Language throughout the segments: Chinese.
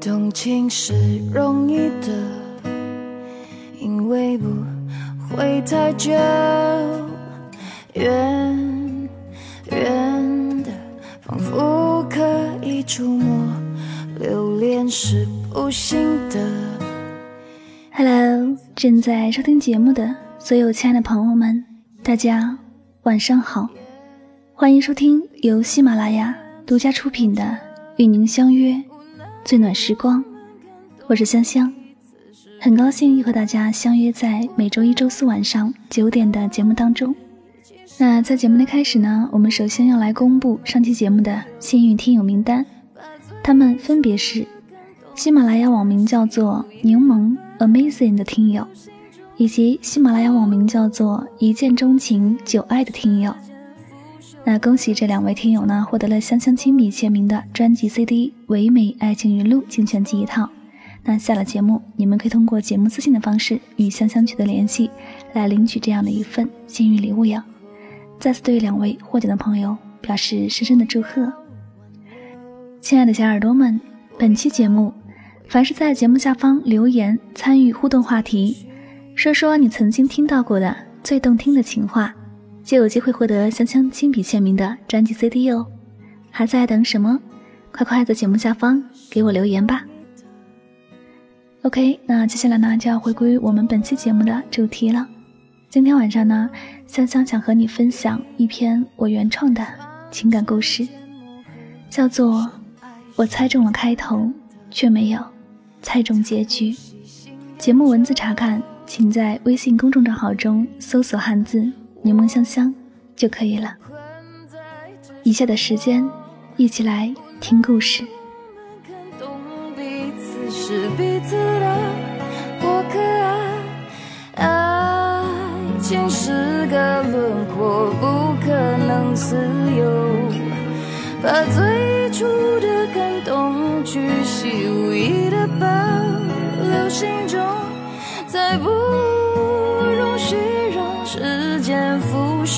动情是容易的，因为不会太久。远远的，仿佛可以触摸。留恋是不行的。Hello，正在收听节目的所有亲爱的朋友们，大家晚上好，欢迎收听由喜马拉雅独家出品的《与您相约最暖时光》，我是香香，很高兴又和大家相约在每周一、周四晚上九点的节目当中。那在节目的开始呢，我们首先要来公布上期节目的幸运听友名单，他们分别是喜马拉雅网名叫做柠檬 Amazing 的听友，以及喜马拉雅网名叫做一见钟情久爱的听友。那恭喜这两位听友呢，获得了香香亲笔签名的专辑 CD《唯美爱情语录精选集》一套。那下了节目，你们可以通过节目私信的方式与香香取得联系，来领取这样的一份幸运礼物哟。再次对两位获奖的朋友表示深深的祝贺，亲爱的小耳朵们，本期节目，凡是在节目下方留言参与互动话题，说说你曾经听到过的最动听的情话，就有机会获得香香亲笔签名的专辑 CD 哦！还在等什么？快快在节目下方给我留言吧！OK，那接下来呢就要回归我们本期节目的主题了。今天晚上呢，香香想和你分享一篇我原创的情感故事，叫做《我猜中了开头，却没有猜中结局》。节目文字查看，请在微信公众账号中搜索汉字“柠檬香香”就可以了。以下的时间，一起来听故事。把最初的感动，巨细无遗的保留心中，再不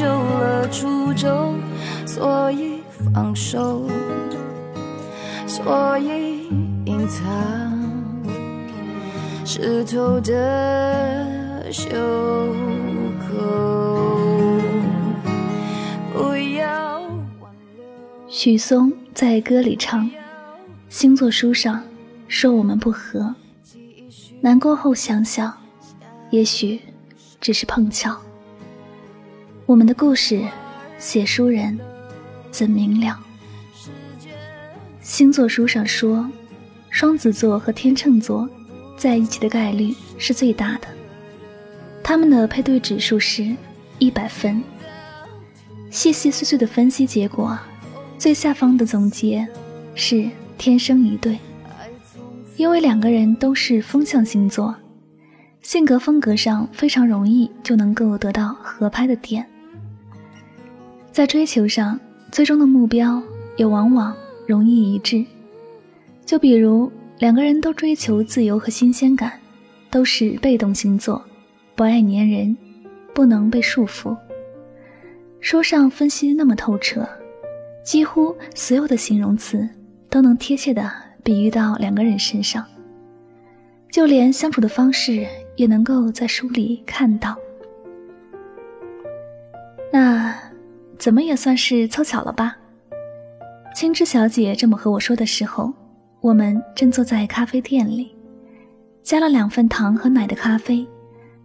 腐朽了初衷。所以放手，所以隐藏湿透的袖口。不要。许嵩在歌里唱：“星座书上说我们不合，难过后想想，也许只是碰巧。我们的故事，写书人怎明了？星座书上说，双子座和天秤座在一起的概率是最大的。”他们的配对指数是一百分。细细碎碎的分析结果，最下方的总结是天生一对。因为两个人都是风象星座，性格风格上非常容易就能够得到合拍的点。在追求上，最终的目标也往往容易一致。就比如两个人都追求自由和新鲜感，都是被动星座。不爱粘人，不能被束缚。书上分析那么透彻，几乎所有的形容词都能贴切的比喻到两个人身上，就连相处的方式也能够在书里看到。那怎么也算是凑巧了吧？青枝小姐这么和我说的时候，我们正坐在咖啡店里，加了两份糖和奶的咖啡。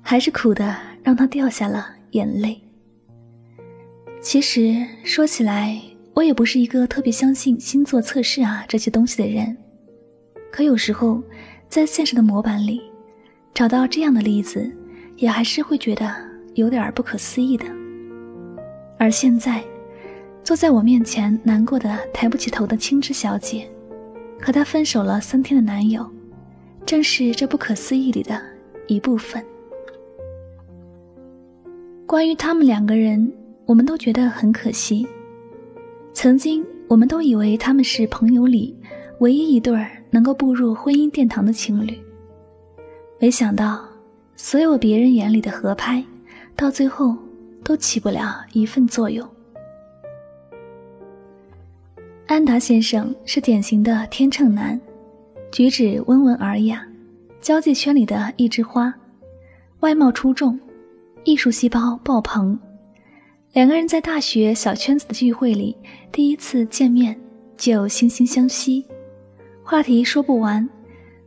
还是苦的，让他掉下了眼泪。其实说起来，我也不是一个特别相信星座测试啊这些东西的人。可有时候，在现实的模板里，找到这样的例子，也还是会觉得有点不可思议的。而现在，坐在我面前难过的抬不起头的青枝小姐，和她分手了三天的男友，正是这不可思议里的一部分。关于他们两个人，我们都觉得很可惜。曾经，我们都以为他们是朋友里唯一一对能够步入婚姻殿堂的情侣。没想到，所有别人眼里的合拍，到最后都起不了一份作用。安达先生是典型的天秤男，举止温文尔雅，交际圈里的一枝花，外貌出众，艺术细胞爆棚。两个人在大学小圈子的聚会里第一次见面就惺惺相惜，话题说不完，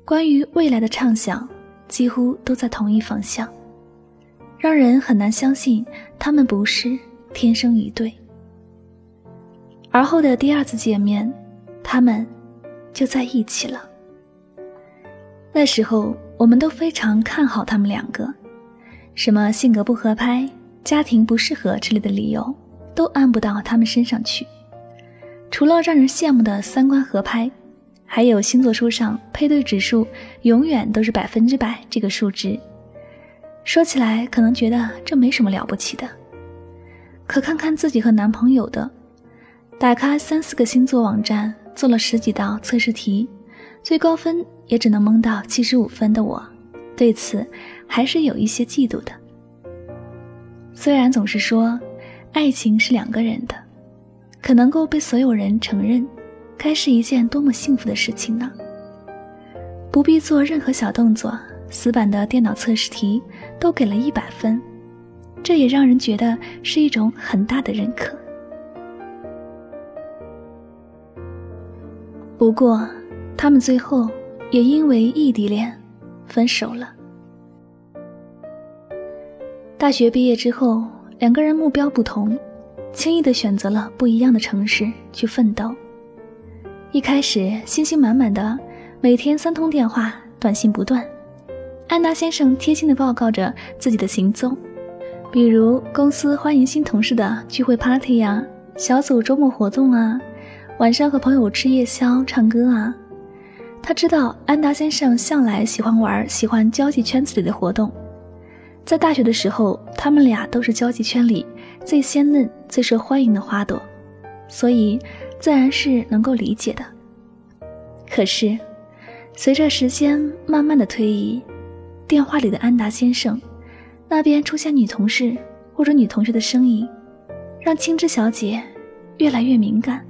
关于未来的畅想几乎都在同一方向，让人很难相信他们不是天生一对。而后的第二次见面，他们就在一起了。那时候我们都非常看好他们两个，什么性格不合拍。家庭不适合之类的理由，都按不到他们身上去。除了让人羡慕的三观合拍，还有星座书上配对指数永远都是百分之百这个数值。说起来可能觉得这没什么了不起的，可看看自己和男朋友的，打开三四个星座网站做了十几道测试题，最高分也只能蒙到七十五分的我，对此还是有一些嫉妒的。虽然总是说，爱情是两个人的，可能够被所有人承认，该是一件多么幸福的事情呢？不必做任何小动作，死板的电脑测试题都给了一百分，这也让人觉得是一种很大的认可。不过，他们最后也因为异地恋分手了。大学毕业之后，两个人目标不同，轻易的选择了不一样的城市去奋斗。一开始信心满满的，每天三通电话，短信不断。安达先生贴心的报告着自己的行踪，比如公司欢迎新同事的聚会 party 啊，小组周末活动啊，晚上和朋友吃夜宵、唱歌啊。他知道安达先生向来喜欢玩，喜欢交际圈子里的活动。在大学的时候，他们俩都是交际圈里最鲜嫩、最受欢迎的花朵，所以自然是能够理解的。可是，随着时间慢慢的推移，电话里的安达先生那边出现女同事或者女同学的声音，让青枝小姐越来越敏感，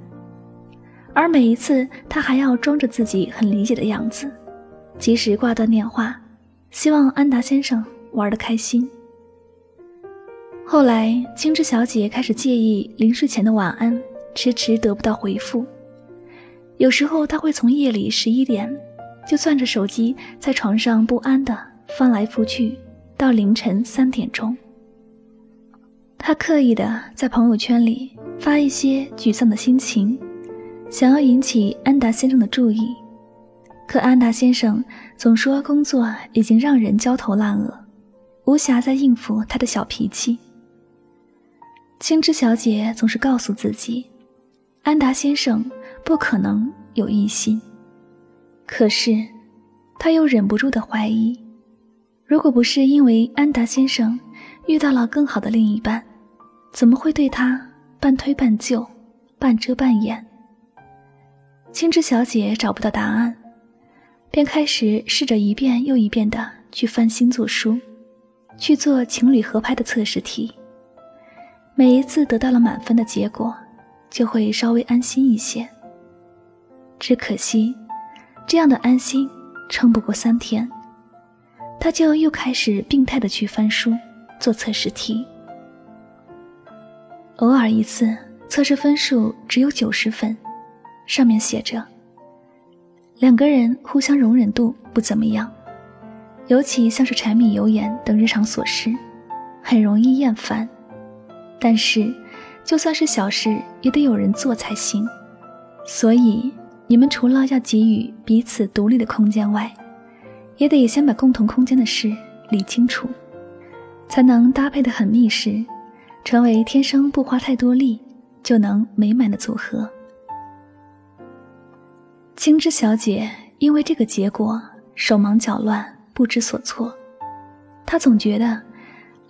而每一次她还要装着自己很理解的样子，及时挂断电话，希望安达先生。玩的开心。后来，青枝小姐开始介意临睡前的晚安迟迟得不到回复。有时候，她会从夜里十一点就攥着手机在床上不安的翻来覆去，到凌晨三点钟。他刻意的在朋友圈里发一些沮丧的心情，想要引起安达先生的注意。可安达先生总说工作已经让人焦头烂额。无暇再应付他的小脾气。青枝小姐总是告诉自己，安达先生不可能有异心。可是，她又忍不住的怀疑，如果不是因为安达先生遇到了更好的另一半，怎么会对他半推半就、半遮半掩？青枝小姐找不到答案，便开始试着一遍又一遍的去翻星座书。去做情侣合拍的测试题，每一次得到了满分的结果，就会稍微安心一些。只可惜，这样的安心撑不过三天，他就又开始病态的去翻书做测试题。偶尔一次，测试分数只有九十分，上面写着：两个人互相容忍度不怎么样。尤其像是柴米油盐等日常琐事，很容易厌烦。但是，就算是小事，也得有人做才行。所以，你们除了要给予彼此独立的空间外，也得先把共同空间的事理清楚，才能搭配的很密实，成为天生不花太多力就能美满的组合。青枝小姐因为这个结果手忙脚乱。不知所措，她总觉得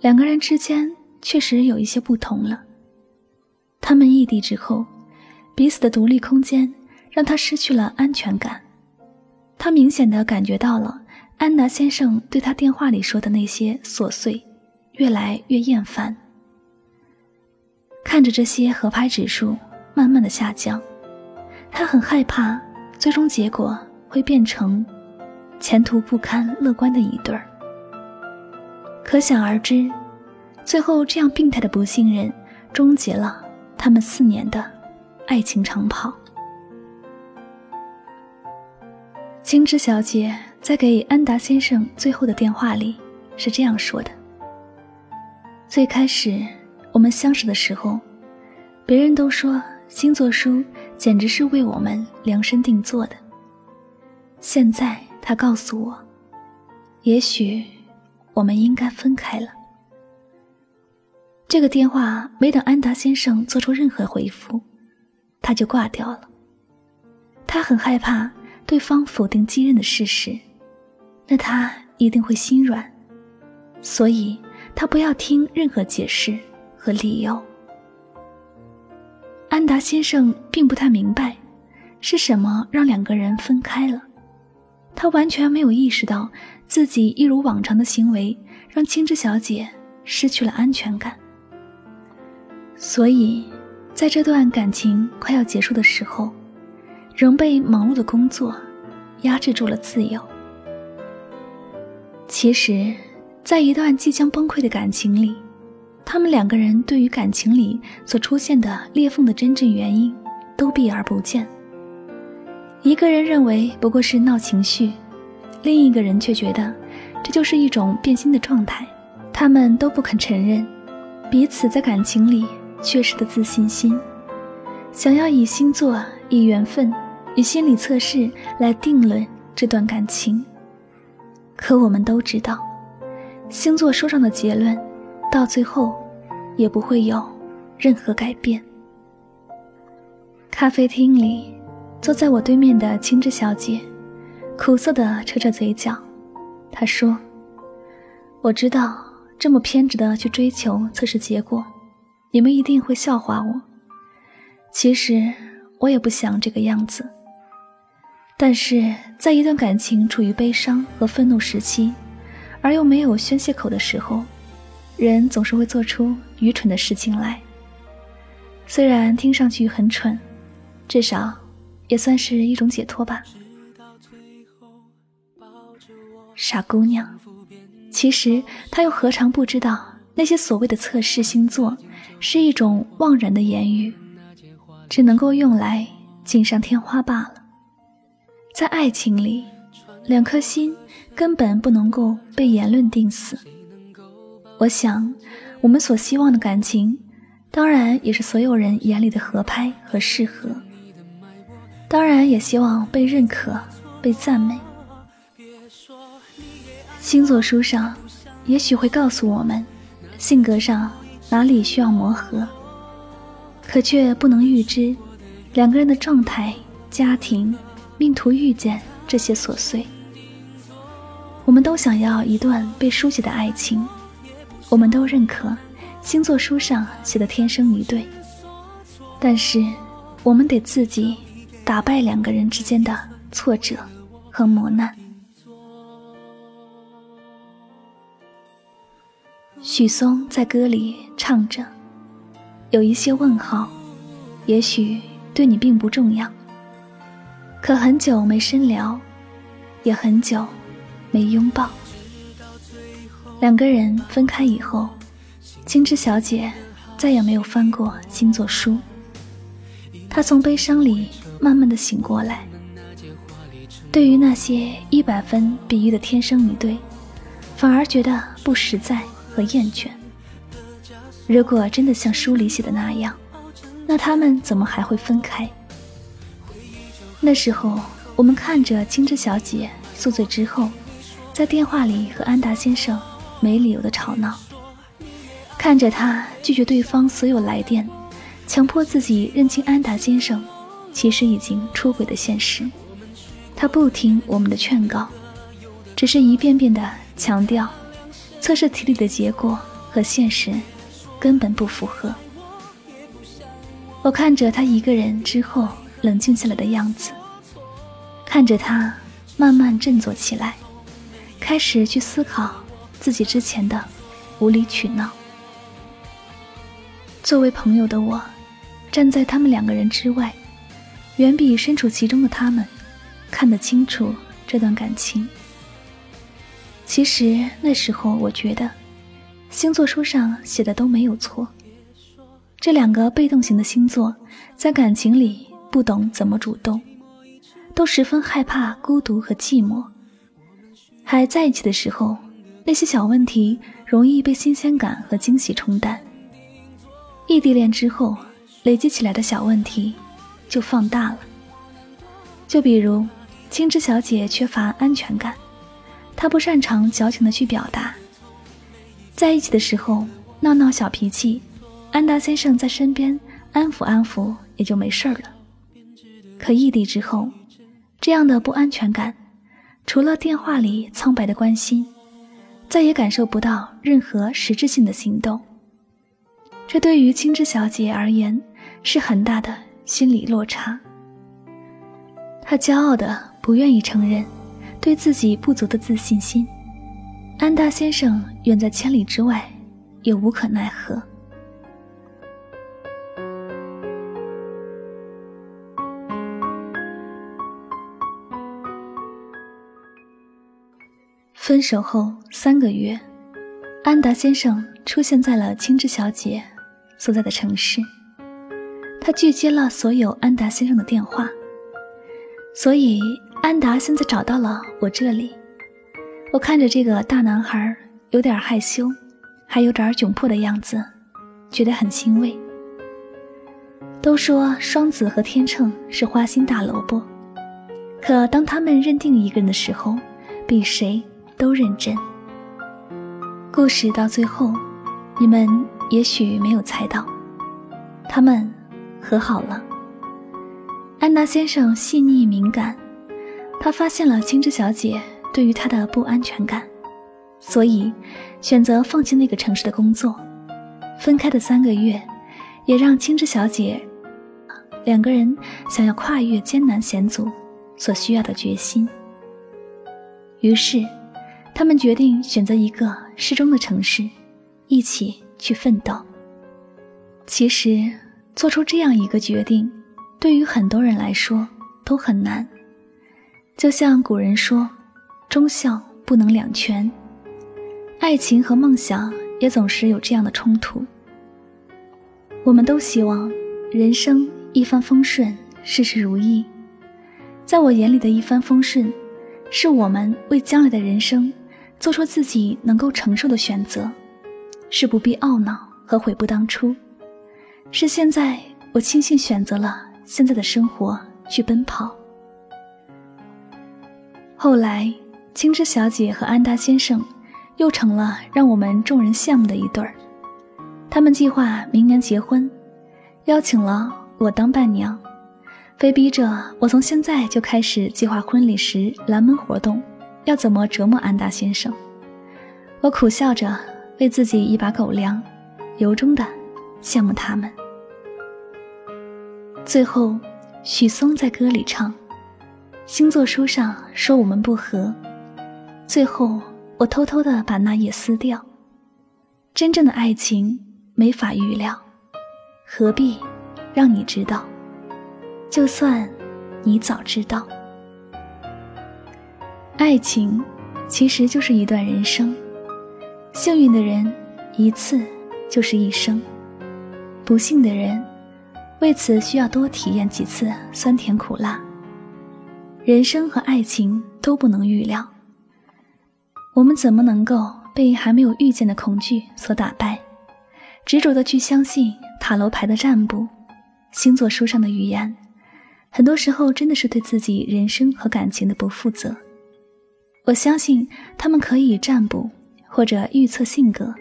两个人之间确实有一些不同了。他们异地之后，彼此的独立空间让她失去了安全感。她明显的感觉到了安达先生对他电话里说的那些琐碎，越来越厌烦。看着这些合拍指数慢慢的下降，他很害怕，最终结果会变成前途不堪乐观的一对儿。可想而知，最后这样病态的不信任，终结了他们四年的爱情长跑。青枝小姐在给安达先生最后的电话里是这样说的：“最开始我们相识的时候，别人都说星座书简直是为我们量身定做的。现在他告诉我，也许我们应该分开了。”这个电话没等安达先生做出任何回复，他就挂掉了。他很害怕。对方否定继任的事实，那他一定会心软，所以他不要听任何解释和理由。安达先生并不太明白，是什么让两个人分开了，他完全没有意识到自己一如往常的行为让青枝小姐失去了安全感，所以在这段感情快要结束的时候。仍被忙碌的工作压制住了自由。其实，在一段即将崩溃的感情里，他们两个人对于感情里所出现的裂缝的真正原因都避而不见。一个人认为不过是闹情绪，另一个人却觉得这就是一种变心的状态。他们都不肯承认彼此在感情里缺失的自信心，想要以星座、以缘分。以心理测试来定论这段感情，可我们都知道，星座书上的结论，到最后也不会有任何改变。咖啡厅里，坐在我对面的青枝小姐，苦涩地扯着嘴角。她说：“我知道这么偏执的去追求测试结果，你们一定会笑话我。其实我也不想这个样子。”但是在一段感情处于悲伤和愤怒时期，而又没有宣泄口的时候，人总是会做出愚蠢的事情来。虽然听上去很蠢，至少也算是一种解脱吧。傻姑娘，其实她又何尝不知道，那些所谓的测试星座，是一种妄然的言语，只能够用来锦上添花罢了。在爱情里，两颗心根本不能够被言论定死。我想，我们所希望的感情，当然也是所有人眼里的合拍和适合。当然也希望被认可、被赞美。星座书上也许会告诉我们，性格上哪里需要磨合，可却不能预知两个人的状态、家庭。命途遇见这些琐碎，我们都想要一段被书写的爱情，我们都认可星座书上写的天生一对，但是我们得自己打败两个人之间的挫折和磨难。许嵩在歌里唱着：“有一些问号，也许对你并不重要。”可很久没深聊，也很久没拥抱。两个人分开以后，青枝小姐再也没有翻过星座书。她从悲伤里慢慢的醒过来。对于那些一百分比喻的天生一对，反而觉得不实在和厌倦。如果真的像书里写的那样，那他们怎么还会分开？那时候，我们看着青枝小姐宿醉之后，在电话里和安达先生没理由的吵闹，看着她拒绝对方所有来电，强迫自己认清安达先生其实已经出轨的现实。他不听我们的劝告，只是一遍遍的强调，测试题里的结果和现实根本不符合。我看着他一个人之后。冷静下来的样子，看着他慢慢振作起来，开始去思考自己之前的无理取闹。作为朋友的我，站在他们两个人之外，远比身处其中的他们看得清楚这段感情。其实那时候我觉得，星座书上写的都没有错。这两个被动型的星座，在感情里不懂怎么主动，都十分害怕孤独和寂寞。还在一起的时候，那些小问题容易被新鲜感和惊喜冲淡。异地恋之后，累积起来的小问题就放大了。就比如，青之小姐缺乏安全感，她不擅长矫情的去表达。在一起的时候闹闹小脾气，安达先生在身边安抚安抚也就没事儿了。可异地之后，这样的不安全感。除了电话里苍白的关心，再也感受不到任何实质性的行动。这对于青之小姐而言是很大的心理落差。她骄傲的不愿意承认对自己不足的自信心，安达先生远在千里之外，也无可奈何。分手后三个月，安达先生出现在了青之小姐所在的城市。他拒接了所有安达先生的电话，所以安达现在找到了我这里。我看着这个大男孩有点害羞，还有点窘迫的样子，觉得很欣慰。都说双子和天秤是花心大萝卜，可当他们认定一个人的时候，比谁？都认真。故事到最后，你们也许没有猜到，他们和好了。安娜先生细腻敏感，他发现了青之小姐对于他的不安全感，所以选择放弃那个城市的工作。分开的三个月，也让青之小姐两个人想要跨越艰难险阻所需要的决心。于是。他们决定选择一个适中的城市，一起去奋斗。其实，做出这样一个决定，对于很多人来说都很难。就像古人说：“忠孝不能两全。”爱情和梦想也总是有这样的冲突。我们都希望人生一帆风顺，事事如意。在我眼里的一帆风顺，是我们为将来的人生。做出自己能够承受的选择，是不必懊恼和悔不当初，是现在我庆幸选择了现在的生活去奔跑。后来，青枝小姐和安达先生又成了让我们众人羡慕的一对儿。他们计划明年结婚，邀请了我当伴娘，非逼着我从现在就开始计划婚礼时拦门活动。要怎么折磨安达先生？我苦笑着，为自己一把狗粮，由衷的羡慕他们。最后，许嵩在歌里唱：“星座书上说我们不合，最后我偷偷的把那页撕掉。真正的爱情没法预料，何必让你知道？就算你早知道。”爱情其实就是一段人生，幸运的人一次就是一生，不幸的人为此需要多体验几次酸甜苦辣。人生和爱情都不能预料，我们怎么能够被还没有遇见的恐惧所打败，执着的去相信塔罗牌的占卜、星座书上的预言？很多时候真的是对自己人生和感情的不负责。我相信他们可以占卜或者预测性格，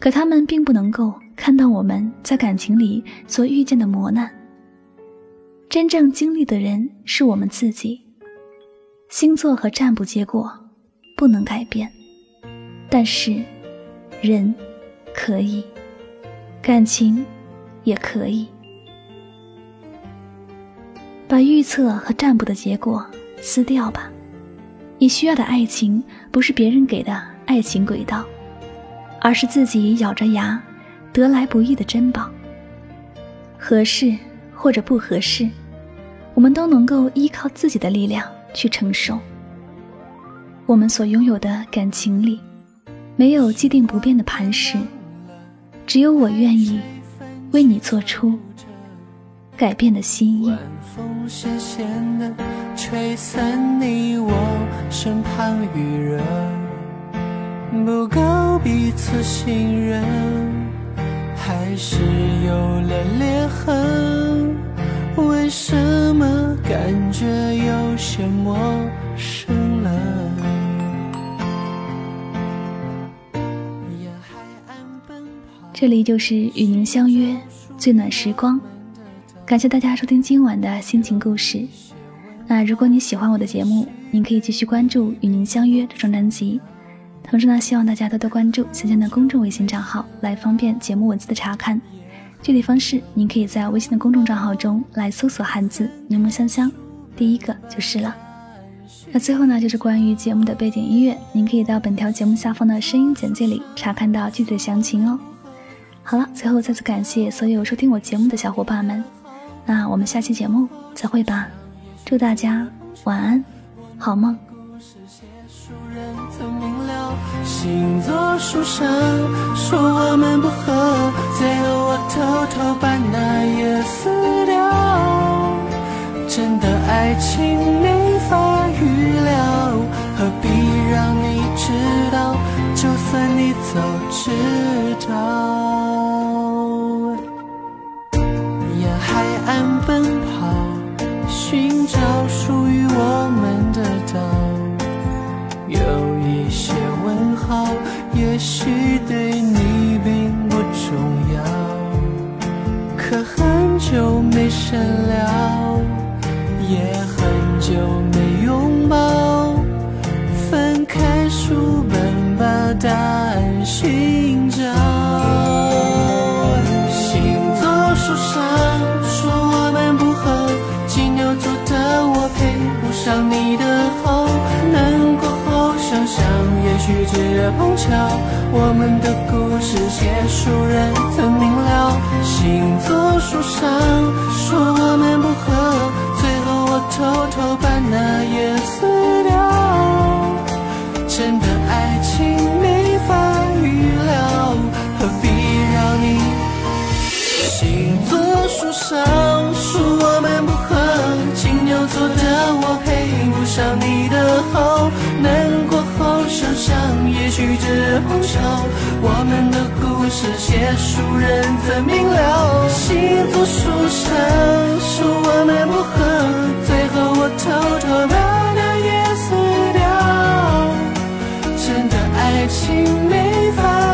可他们并不能够看到我们在感情里所遇见的磨难。真正经历的人是我们自己。星座和占卜结果不能改变，但是人可以，感情也可以。把预测和占卜的结果撕掉吧。你需要的爱情不是别人给的爱情轨道，而是自己咬着牙得来不易的珍宝。合适或者不合适，我们都能够依靠自己的力量去承受。我们所拥有的感情里，没有既定不变的磐石，只有我愿意为你做出改变的心意。吹散你我身旁余热，不够彼此信任，还是有了裂痕。为什么感觉有些陌生了？这里就是与您相约最暖时光，感谢大家收听今晚的心情故事。那如果你喜欢我的节目，您可以继续关注《与您相约》这张专辑。同时呢，希望大家多多关注香香的公众微信账号，来方便节目文字的查看。具体方式，您可以在微信的公众账号中来搜索汉字“柠檬香香”，第一个就是了。那最后呢，就是关于节目的背景音乐，您可以到本条节目下方的声音简介里查看到具体的详情哦。好了，最后再次感谢所有收听我节目的小伙伴们，那我们下期节目再会吧。祝大家晚安，好梦。星座书上说我们不合，最后我偷偷把那页撕掉。真的爱情没法预料，何必让你知道？就算你早知道，岸奔跑。寻找属于我们的岛，有一些问号，也许对你并不重要。可很久没深聊，也很久没拥抱，翻开书本把答案寻找。上你的好，难过后想想，也许只碰巧。我们的故事写书人怎明了？星座书上说我们不合，最后我偷偷把那页撕掉。真的爱情没法预料，何必让你？星座书上说许只碰巧。我们的故事写书人怎明了？星座书上说我们不合，最后我偷偷把那页撕掉。真的爱情没法。